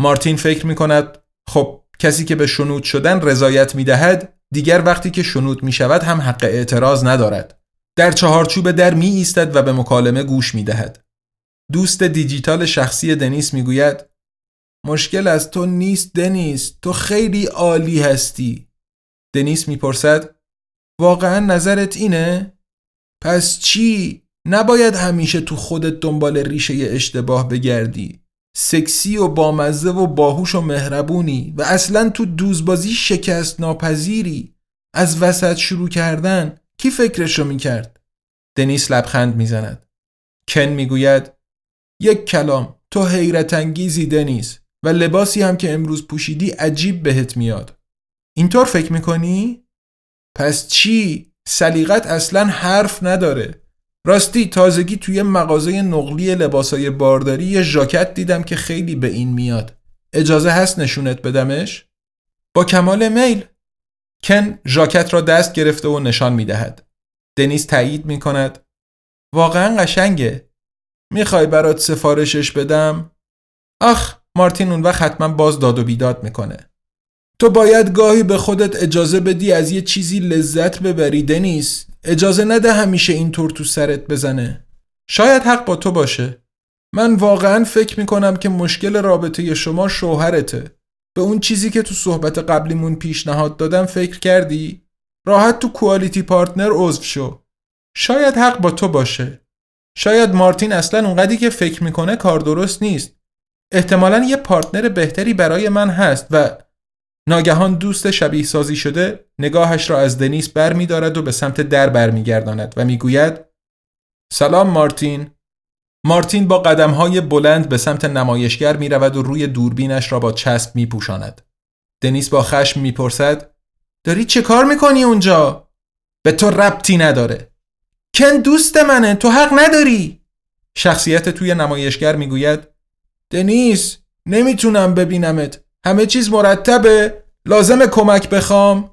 مارتین فکر می کند خب کسی که به شنود شدن رضایت می دهد دیگر وقتی که شنود می شود هم حق اعتراض ندارد. در چهارچوب در می ایستد و به مکالمه گوش می دهد. دوست دیجیتال شخصی دنیس می گوید مشکل از تو نیست دنیس تو خیلی عالی هستی دنیس می‌پرسد واقعا نظرت اینه؟ پس چی؟ نباید همیشه تو خودت دنبال ریشه اشتباه بگردی سکسی و بامزه و باهوش و مهربونی و اصلا تو دوزبازی شکست ناپذیری از وسط شروع کردن کی فکرشو می‌کرد؟ دنیس لبخند می‌زند کن می‌گوید یک کلام تو حیرت انگیزی دنیس و لباسی هم که امروز پوشیدی عجیب بهت میاد اینطور فکر می‌کنی؟ پس چی؟ سلیقت اصلا حرف نداره راستی تازگی توی مغازه نقلی لباسای بارداری یه ژاکت دیدم که خیلی به این میاد. اجازه هست نشونت بدمش؟ با کمال میل. کن ژاکت را دست گرفته و نشان می‌دهد. دنیز تایید می‌کند. واقعا قشنگه. می‌خوای برات سفارشش بدم؟ آخ مارتین اون وقت حتما باز داد و بیداد می‌کنه. تو باید گاهی به خودت اجازه بدی از یه چیزی لذت ببری دنیس اجازه نده همیشه اینطور تو سرت بزنه. شاید حق با تو باشه. من واقعا فکر می‌کنم که مشکل رابطه شما شوهرته. به اون چیزی که تو صحبت قبلیمون پیشنهاد دادم فکر کردی؟ راحت تو کوالیتی پارتنر عضو شو. شاید حق با تو باشه. شاید مارتین اصلا اونقدی که فکر می‌کنه کار درست نیست. احتمالا یه پارتنر بهتری برای من هست و ناگهان دوست شبیه سازی شده نگاهش را از دنیس بر می دارد و به سمت در برمیگرداند و می‌گوید سلام مارتین مارتین با قدم های بلند به سمت نمایشگر می رود و روی دوربینش را با چسب می پوشاند. دنیس با خشم می پرسد داری چه کار می‌کنی اونجا؟ به تو ربطی نداره کن دوست منه تو حق نداری شخصیت توی نمایشگر می‌گوید دنیس نمی‌تونم ببینمت همه چیز مرتبه. لازم کمک بخوام.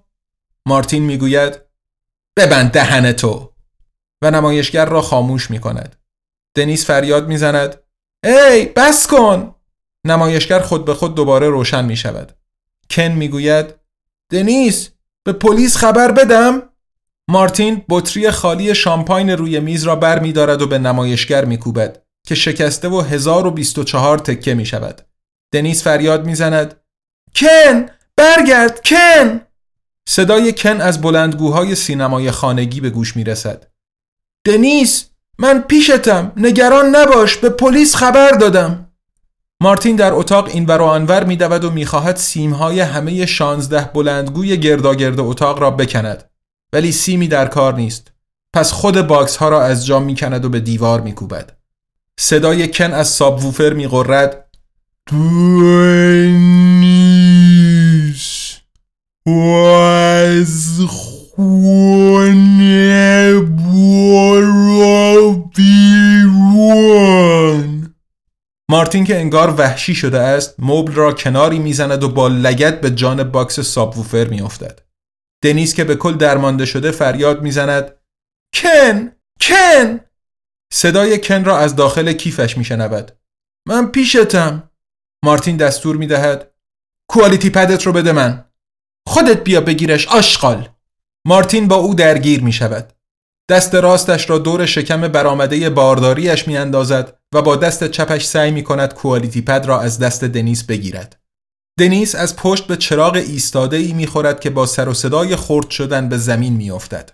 مارتین می‌گوید ببند دهن تو. و نمایشگر را خاموش می‌کند. دنیس فریاد می‌زند ای بس کن. نمایشگر خود به خود دوباره روشن می شود کن می‌گوید دنیس به پلیس خبر بدم. مارتین بطری خالی شامپاین روی میز را بر می دارد و به نمایشگر می کوبد که شکسته و 1024 تکه می شود. دنیس فریاد می زند کن برگرد کن صدای کن از بلندگوهای سینمای خانگی به گوش می رسد. دنیس من پیشتم. نگران نباش به پلیس خبر دادم. مارتین در اتاق این و آنور می دود و می‌خواهد سیمهای همه شانزده بلندگوی گرداگرد اتاق را بکند. ولی سیمی در کار نیست. پس خود باکس ها را از جا می کند و به دیوار می کوبد. صدای کن از ساب ووفر می غرد از خونه برو بیرون. مارتین که انگار وحشی شده است مبل را کناری می‌زند و با لگد به جان باکس سابوفر میافتد. دنیز که به کل درمانده شده فریاد می‌زند کن! کن! صدای کن را از داخل کیفش میشنود. من پیشتم. مارتین دستور می‌دهد QualityPad ت رو بده من. خودت بیا بگیرش آشغال مارتین با او درگیر می شود دست راستش را دور شکم برآمده بارداریش می اندازد و با دست چپش سعی می کند QualityPad را از دست دنیس بگیرد دنیس از پشت به چراغ ایستاده ای می خورد که با سر و صدای خرد شدن به زمین می افتد.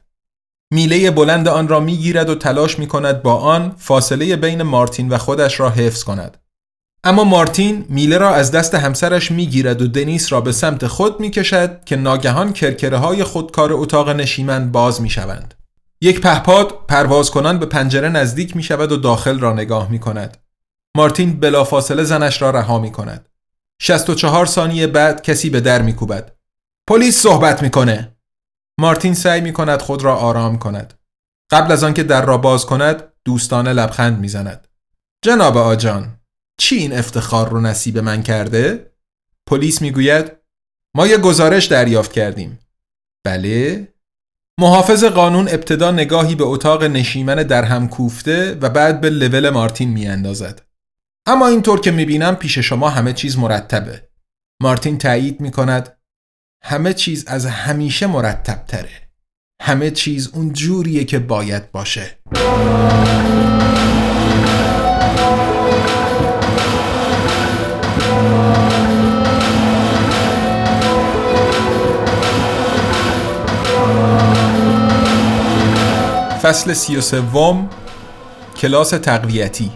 میله بلند آن را می گیرد و تلاش می کند با آن فاصله بین مارتین و خودش را حفظ کند. اما مارتین میله را از دست همسرش می‌گیرد و دنیس را به سمت خود می‌کشد که ناگهان کرکره های خودکار اتاق نشیمن باز می‌شوند. یک پهپاد پرواز کنان به پنجره نزدیک می شود و داخل را نگاه می کند. مارتین بلافاصله زنش را رها می کند. 64 ثانیه بعد کسی به در می کوبد. پلیس صحبت می‌کنه مارتین سعی می‌کند خود را آرام کند قبل از آنکه در را باز کند دوستانه لبخند می‌زند جناب آجان چی این افتخار رو نصیب من کرده؟ پلیس می‌گوید ما یه گزارش دریافت کردیم. بله. محافظ قانون ابتدا نگاهی به اتاق نشیمن در هم کوفته و بعد به لول مارتین میاندازد. اما اینطور که می‌بینم پیش شما همه چیز مرتبه. مارتین تایید می‌کند همه چیز از همیشه مرتب تره همه چیز اون جوریه که باید باشه. فصل سی و سوم کلاس تقویتی.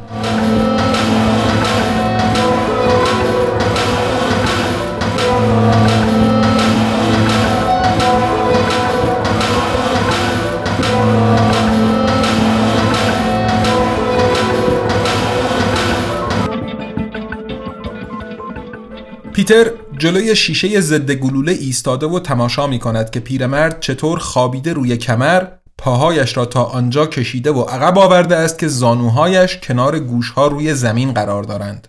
پیتر جلوی شیشه ضد گلوله ایستاده و تماشا می کند که پیرمرد چطور خوابیده روی کمر پاهایش را تا آنجا کشیده و عقب آورده است که زانوهایش کنار گوشها روی زمین قرار دارند.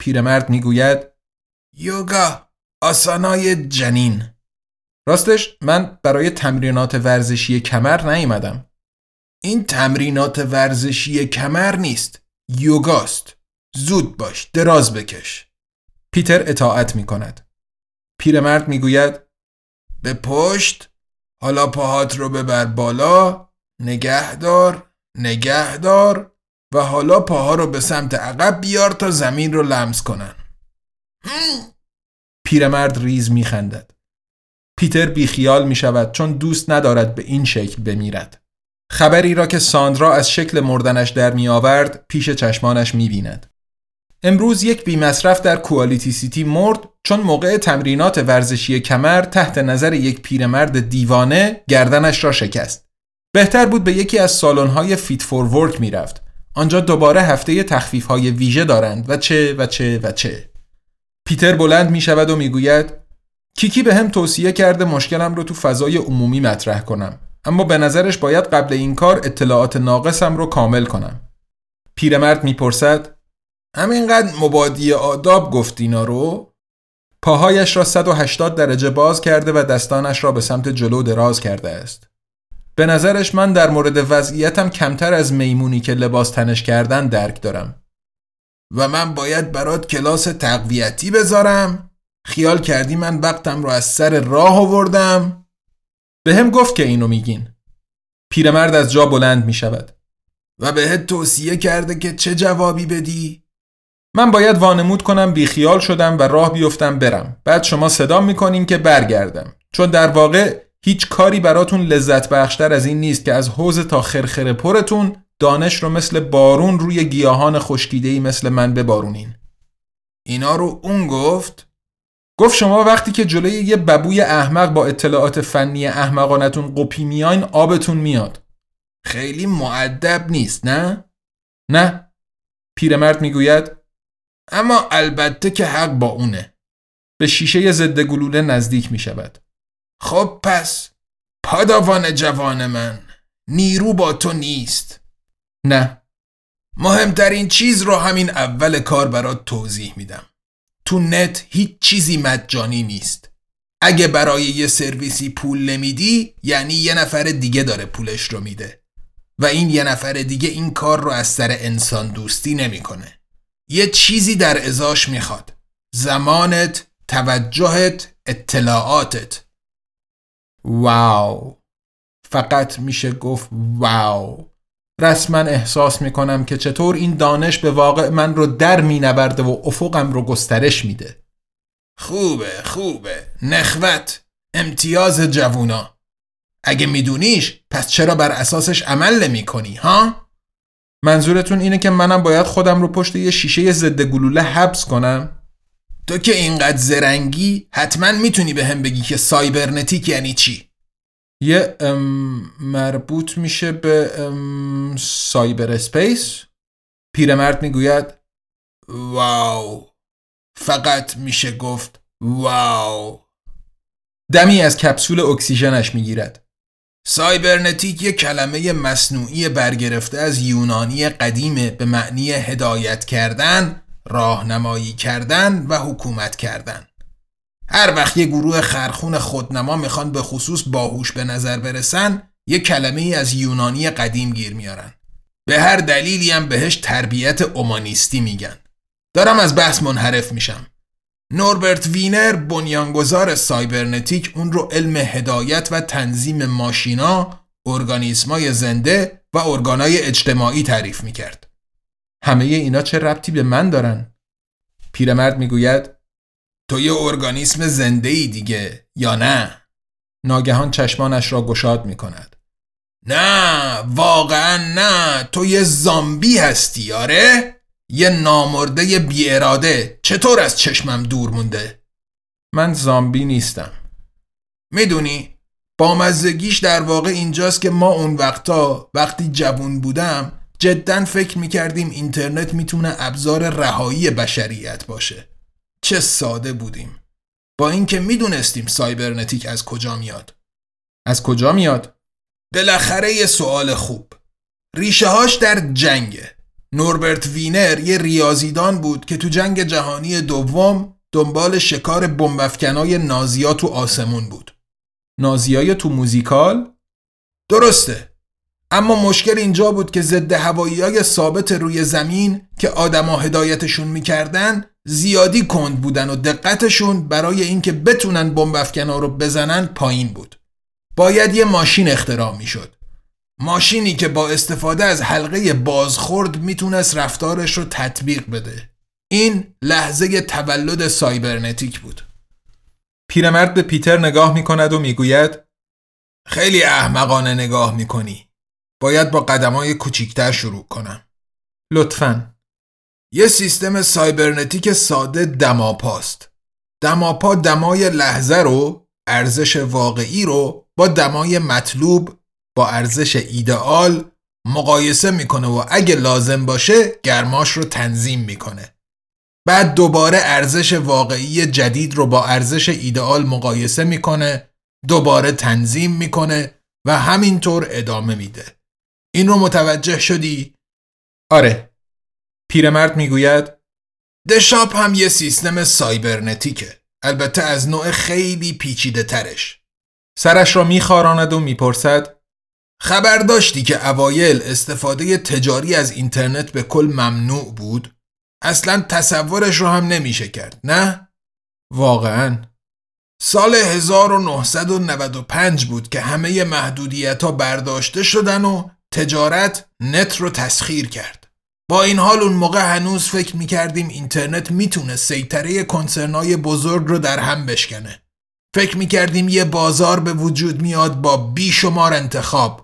پیرمرد می‌گوید یوگا آسانای جنین راستش من برای تمرینات ورزشی کمر نیومدم. این تمرینات ورزشی کمر نیست. یوگاست. زود باش. دراز بکش. پیتر اطاعت می کند. پیرمرد می گوید به پشت حالا پاهات رو ببر بالا نگهدار نگهدار و حالا پاها رو به سمت عقب بیار تا زمین رو لمس کنن پیرمرد ریز می خندد. پیتر بیخیال می شود چون دوست ندارد به این شکل بمیرد. خبری را که ساندرا از شکل مردنش در می آورد پیش چشمانش می بیند. امروز یک بیمصرف در کوالیتی سیتی مرد چون موقع تمرینات ورزشی کمر تحت نظر یک پیرمرد دیوانه گردنش را شکست. بهتر بود به یکی از سالن‌های فیت فور ورک می‌رفت. آنجا دوباره هفته تخفیف های ویژه دارند و چه و چه و چه. پیتر بلند می شود و می‌گوید کیکی به هم توصیه کرده مشکلم رو تو فضای عمومی مطرح کنم اما به نظرش باید قبل این کار اطلاعات ناقصم رو کامل کنم. پیرمرد می‌پرسد همینقدر مبادی آداب گفت اینا رو پاهایش را 180 درجه باز کرده و دستانش را به سمت جلو دراز کرده است. به نظرش من در مورد وضعیتم کمتر از میمونی که لباس تنش کردن درک دارم. و من باید برات کلاس تقویتی بذارم؟ خیال کردی من وقتم رو از سر راه آوردم؟ به هم گفت که اینو میگین. پیرمرد از جا بلند می شود. و بهت توصیه کرده که چه جوابی بدی؟ من باید وانمود کنم بیخیال شدم و راه بیفتم برم. بعد شما صدا می‌کنین که برگردم. چون در واقع هیچ کاری براتون لذت بخشتر از این نیست که از حوز تا خرخره پرتون دانش رو مثل بارون روی گیاهان خشکیده‌ای مثل من ببارونین. اینا رو اون گفت. گفت شما وقتی که جلوی یه ببوی احمق با اطلاعات فنی احمقانتون قپی میاین آبتون میاد. خیلی معدب نیست نه؟ نه. پیرمرد می‌گوید اما البته که حق با اونه. به شیشه ضد گلوله نزدیک می شود. خب پس پاداوان جوان من نیرو با تو نیست. نه مهمترین چیز رو همین اول کار برات توضیح میدم. تو نت هیچ چیزی مجانی نیست. اگه برای یه سرویسی پول نمیدی یعنی یه نفر دیگه داره پولش رو میده. و این یه نفر دیگه این کار رو از سر انسان دوستی نمی‌کنه. یه چیزی در ازاش می‌خواد. زمانت توجهت اطلاعاتت. واو. فقط میشه گفت واو. رسما احساس می‌کنم که چطور این دانش به واقع من رو در مینورده و افقم رو گسترش میده. خوبه خوبه. نخوت. امتیاز جوونا. اگه میدونیش پس چرا بر اساسش عمل نمی کنی ها؟ منظورتون اینه که منم باید خودم رو پشت یه شیشه ضد گلوله حبس کنم؟ تو که اینقدر زرنگی حتما می‌تونی به هم بگی که سایبرنتیک یعنی چی؟ یه مربوط میشه به cyberspace؟ پیرمرد می‌گوید wow فقط میشه گفت wow دمی از کپسول اکسیژنش می‌گیرد
سایبرنتیک یک کلمه مصنوعی برگرفته از یونانی قدیمه به معنی هدایت کردن، راهنمایی کردن و حکومت کردن. هر وقت یه گروه خرخون خودنما می‌خوان به خصوص باهوش به نظر برسن یه کلمه ای از یونانی قدیم گیر میارن. به هر دلیلی هم بهش تربیت اومانیستی میگن. دارم از بحث منحرف میشم. نوربرت وینر بنیانگذار سایبرنتیک اون رو علم هدایت و تنظیم ماشینا، ارگانیسمای زنده و ارگانای اجتماعی تعریف می‌کرد.
همه اینا چه ربطی به من دارن؟ پیرمرد می‌گوید
تو یه ارگانیسم زنده ای دیگه یا نه؟
ناگهان چشمانش را گشاد می کند.
نه واقعا نه تو یه زامبی هستی آره؟ یه نامرده بی اراده چطور از چشمم دور مونده؟
من زامبی نیستم.
می‌دونی با مزگیش در واقع اینجاست که ما اون وقتا وقتی جوون بودم جدا فکر می‌کردیم اینترنت می‌تونه ابزار رهایی بشریت باشه. چه ساده بودیم. با اینکه می‌دونستیم سایبرنتیک از کجا میاد.
از کجا میاد؟
بالاخره یه سوال خوب. ریشه هاش در جنگه. نوربرت وینر یه ریاضیدان بود که تو جنگ جهانی دوم دنبال شکار بمبافکنای نازیا تو آسمون بود
نازیای تو موزیکال
درسته اما مشکل اینجا بود که ضد هوایی های ثابت روی زمین که آدما هدایتشون می‌کردن زیادی کند بودن و دقتشون برای اینکه بتونن بمب رو بزنن پایین بود. باید یه ماشین اختراع می‌شد. ماشینی که با استفاده از حلقه بازخورد می‌تونست رفتارش رو تطبیق بده. این لحظه تولد سایبرنتیک بود.
پیرمرد به پیتر نگاه می‌کند و می‌گوید
خیلی احمقانه نگاه می‌کنی. باید با قدمای کوچیکتر شروع کنم.
لطفاً.
یه سیستم سایبرنتیک ساده دماپاست. دماپا دمای لحظه رو، ارزش واقعی رو با دمای مطلوب با ارزش ایدئال مقایسه می‌کنه و اگه لازم باشه گرماش رو تنظیم می‌کنه. بعد دوباره ارزش واقعی جدید رو با ارزش ایدئال مقایسه می‌کنه، دوباره تنظیم می‌کنه و همینطور ادامه میده. این رو متوجه شدی؟
آره پیرمرد می‌گوید
دشاپ هم یه سیستم سایبرنتیکه البته از نوع خیلی پیچیده ترش
سرش را میخاراند و می‌پرسد
خبر داشتی که اوایل استفاده تجاری از اینترنت به کل ممنوع بود؟ اصلا تصورش رو هم نمیشه کرد نه؟
واقعا
سال 1995 بود که همه محدودیت ها برداشته شدن و تجارت نت رو تسخیر کرد با این حال اون موقع هنوز فکر می‌کردیم اینترنت می‌تونه سیطره کنسرنای بزرگ رو در هم بشکنه فکر می‌کردیم یه بازار به وجود میاد با بیشمار انتخاب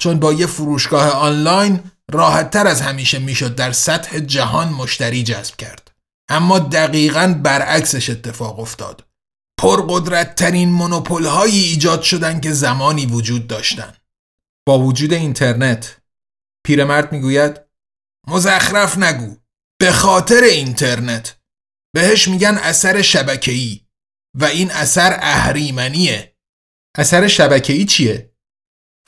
چون با یه فروشگاه آنلاین راحت تر از همیشه می‌شد در سطح جهان مشتری جذب کرد. اما دقیقا برعکسش اتفاق افتاد. پرقدرت ترین منوپول هایی ایجاد شدن که زمانی وجود داشتن.
با وجود اینترنت پیرمرد می‌گوید
مزخرف نگو به خاطر اینترنت. بهش میگن اثر شبکه‌ای و این اثر اهریمنیه.
اثر شبکه‌ای چیه؟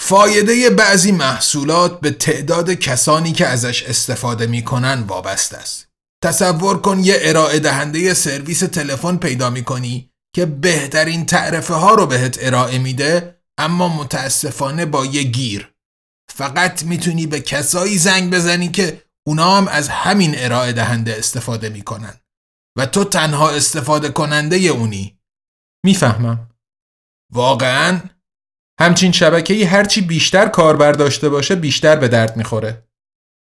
فایده بعضی محصولات به تعداد کسانی که ازش استفاده می‌کنن وابسته است. تصور کن یه ارائه دهنده سرویس تلفن پیدا می‌کنی که بهترین تعرفه ها رو بهت ارائه میده اما متاسفانه با یه گیر. فقط می‌تونی به کسایی زنگ بزنی که اونا هم از همین ارائه دهنده استفاده می‌کنن. و تو تنها استفاده کننده اونی.
می‌فهمم.
واقعا؟
همچین شبکه‌ای هرچی بیشتر کاربر داشته باشه بیشتر به درد می‌خوره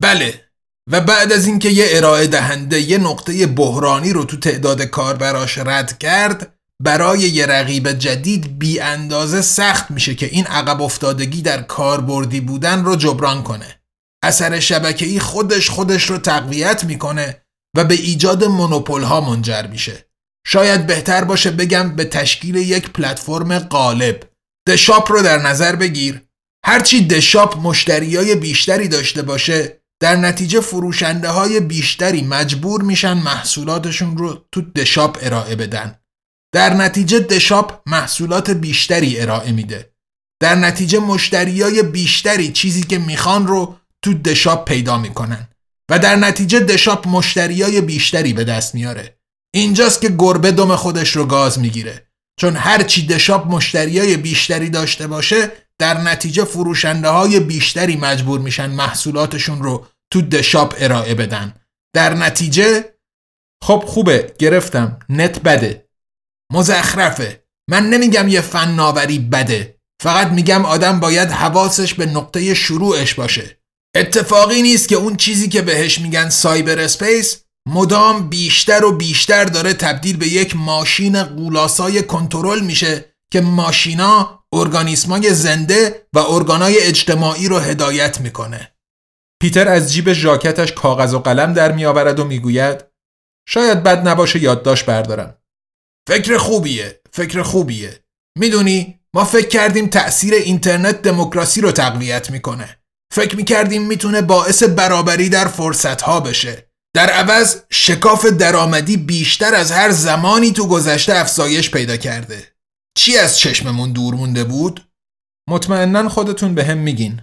بله و بعد از اینکه یه ارائه دهنده یه نقطه بحرانی رو تو تعداد کاربراش رد کرد برای یه رقیب جدید بی اندازه سخت میشه که این عقب افتادگی در کاربردی بودن رو جبران کنه. اثر شبکه‌ای خودش خودش رو تقویت می‌کنه و به ایجاد مونوپول ها منجر میشه. شاید بهتر باشه بگم به تشکیل یک پلتفرم غالب. دشاپ رو در نظر بگیر. هرچی دشاپ مشتریای بیشتری داشته باشه در نتیجه فروشنده های بیشتری مجبور میشن محصولاتشون رو تو دشاپ ارائه بدن. در نتیجه دشاپ محصولات بیشتری ارائه میده در نتیجه مشتریای بیشتری چیزی که می‌خوان رو تو دشاپ پیدا می‌کنن و در نتیجه دشاپ مشتریای بیشتری به دست میاره اینجاست که گربه دم خودش رو گاز می‌گیره چون هرچی دشاپ مشتریای بیشتری داشته باشه در نتیجه فروشنده های بیشتری مجبور میشن محصولاتشون رو تو دشاپ ارائه بدن. در نتیجه
خب خوبه گرفتم نت بده.
مزخرفه. من نمیگم یه فناوری بده. فقط میگم آدم باید حواسش به نقطه شروعش باشه. اتفاقی نیست که اون چیزی که بهش میگن cyberspace مدام بیشتر و بیشتر داره تبدیل به یک ماشین غول‌آسای کنترل میشه که ماشینا ارگانیسمای زنده و ارگانای اجتماعی رو هدایت می‌کنه.
پیتر از جیب ژاکتش کاغذ و قلم در میآورد و می‌گوید شاید بد نباشه یادداشت بردارم.
فکر خوبیه فکر خوبیه. می‌دونی ما فکر کردیم تأثیر اینترنت دموکراسی رو تقویت می‌کنه. فکر می‌کردیم می‌تونه باعث برابری در فرصت ها بشه. در عوض شکاف درآمدی بیشتر از هر زمانی تو گذشته افزایش پیدا کرده. چی از چشممون دور مونده بود؟
مطمئنا خودتون به هم میگین.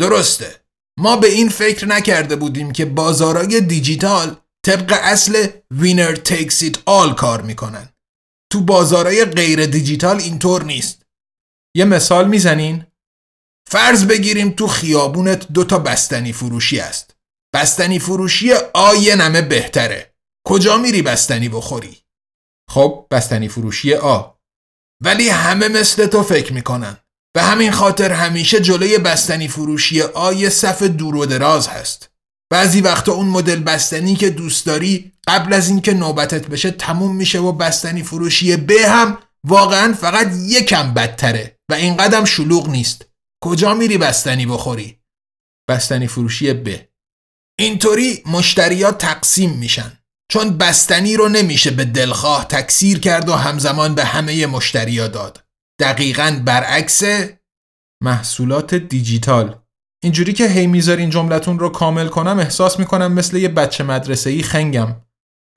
درسته. ما به این فکر نکرده بودیم که بازارای دیجیتال طبق اصل وینر takes it all کار می‌کنن. تو بازارای غیر دیجیتال اینطور نیست.
یه مثال می‌زنین؟
فرض بگیریم تو خیابونت دو تا بستنی فروشی است. بستنی فروشی آ نمه بهتره. کجا میری بستنی بخوری؟
خب بستنی فروشی آ.
ولی همه مثل تو فکر می‌کنن. به همین خاطر همیشه جلوی بستنی فروشی آ یه صف دور و دراز هست. بعضی وقتا اون مدل بستنی که دوست داری قبل از اینکه نوبتت بشه تموم میشه و بستنی فروشی ب هم واقعا فقط یکم بدتره و این قدم شلوغ نیست. کجا میری بستنی بخوری؟
بستنی فروشی ب
اینطوری مشتریا تقسیم میشن. چون بستنی رو نمیشه به دلخواه تکثیر کرد و همزمان به همه مشتریا داد. دقیقا برعکس
محصولات دیجیتال. اینجوری که هی می‌ذارین جملتون رو کامل کنم احساس می‌کنم مثل یه بچه مدرسه ای خنگم.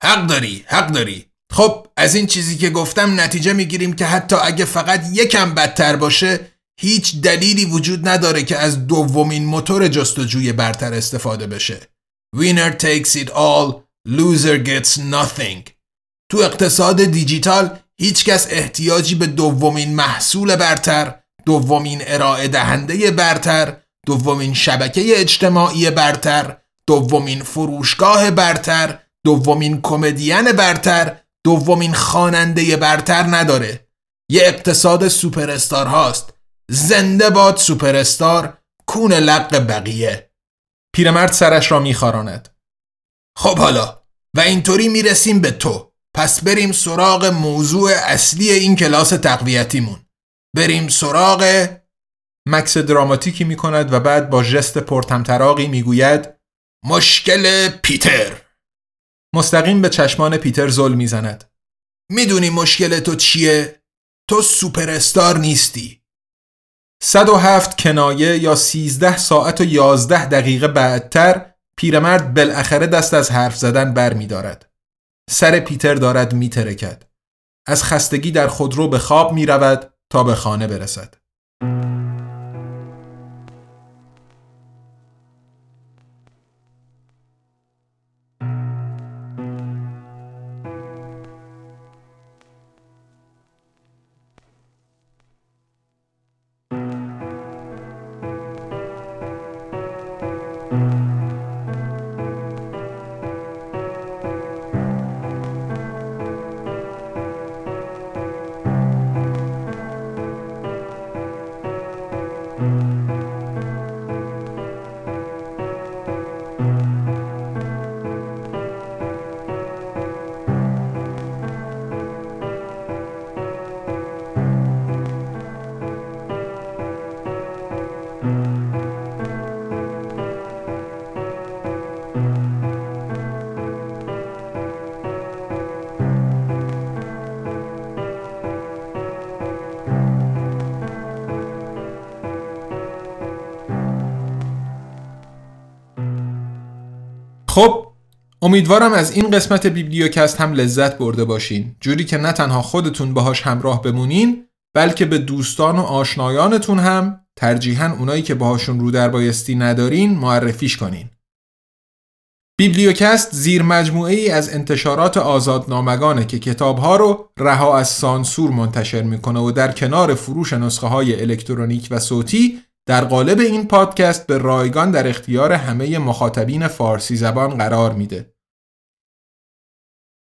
حق داری حق داری. خب از این چیزی که گفتم نتیجه می‌گیریم که حتی اگه فقط یکم بدتر باشه هیچ دلیلی وجود نداره که از دومین موتور جستجوی برتر استفاده بشه. Winner takes it all, loser gets nothing. تو اقتصاد دیجیتال هیچکس احتیاجی به دومین محصول برتر دومین ارائه دهنده برتر دومین شبکه اجتماعی برتر دومین فروشگاه برتر دومین کمدین برتر دومین خواننده برتر نداره. یه اقتصاد سوپراستارهاست. زنده باد سوپر استار کون لق بقیه.
پیرمرد سرش را میخاراند.
خب حالا و اینطوری می‌رسیم به تو. پس بریم سراغ موضوع اصلی این کلاس تقویتیمون. بریم سراغ
مکس دراماتیکی می کند و بعد با ژست پرتمطراقی می گوید
مشکل پیتر.
مستقیم به چشمان پیتر زل می زند
می‌دونی مشکل تو چیه؟ تو سوپر نیستی.
107 کنایه یا 13 ساعت و 11 دقیقه بعدتر پیرمرد بالاخره دست از حرف زدن بر می دارد. سر پیتر دارد می ترکد. از خستگی در خودرو به خواب می رود تا به خانه برسد. امیدوارم از این قسمت بیبلیوکست هم لذت برده باشین جوری که نه تنها خودتون باهاش همراه بمونین بلکه به دوستان و آشنایانتون هم ترجیحاً اونایی که باهاشون رو در بایستی ندارین معرفیش کنین بیبلیوکست زیر ای از انتشارات آزادنامگانه که کتابها رو رها از سانسور منتشر می‌کنه و در کنار فروش نسخه های الکترونیک و صوتی در قالب این پادکست به رایگان در اختیار همه مخاطبین فارسی زبان قرار میده.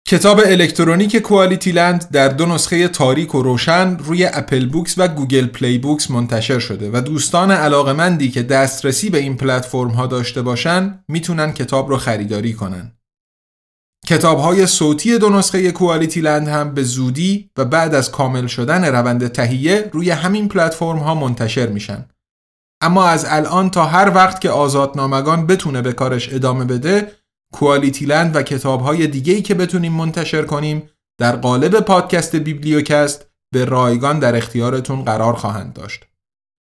کتاب الکترونیک QualityLand در دو نسخه تاریک و روشن روی Apple Books و Google Play Books منتشر شده و دوستان علاقمندی که دسترسی به این پلتفرم ها داشته باشن می‌تونن کتاب رو خریداری کنن. کتاب های صوتی دو نسخه QualityLand هم به زودی و بعد از کامل شدن روند تهیه روی همین پلتفرم ها منتشر میشن. اما از الان تا هر وقت که آزادنامگان بتونه به کارش ادامه بده کوالیتی لند و کتاب های دیگه‌ای که بتونیم منتشر کنیم در قالب پادکست بیبلیوکست به رایگان در اختیارتون قرار خواهند داشت.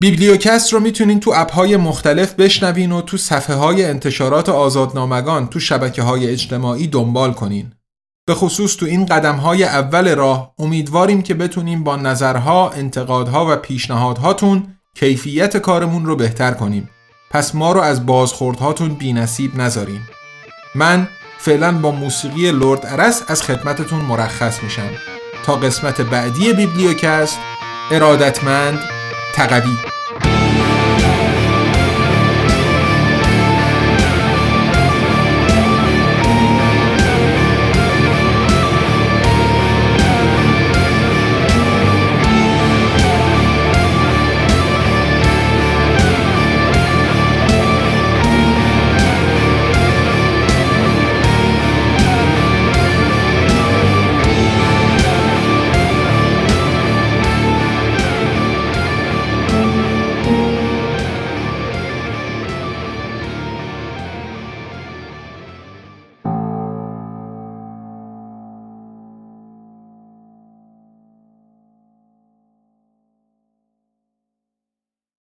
بیبلیوکست رو می‌تونین تو اپ های مختلف بشنوین و تو صفحه های انتشارات آزادنامگان تو شبکه های اجتماعی دنبال کنین. به خصوص تو این قدم های اول راه امیدواریم که بتونیم با نظرها، انتقادها و پیشنهادهاتون کیفیت کارمون رو بهتر کنیم. پس ما رو از بازخوردهاتون بی نصیب نذارین. من فعلا با موسیقی لورد ارس از خدمتتون مرخص میشم. تا قسمت بعدی بیبلیوکست ارادتمند تقوی.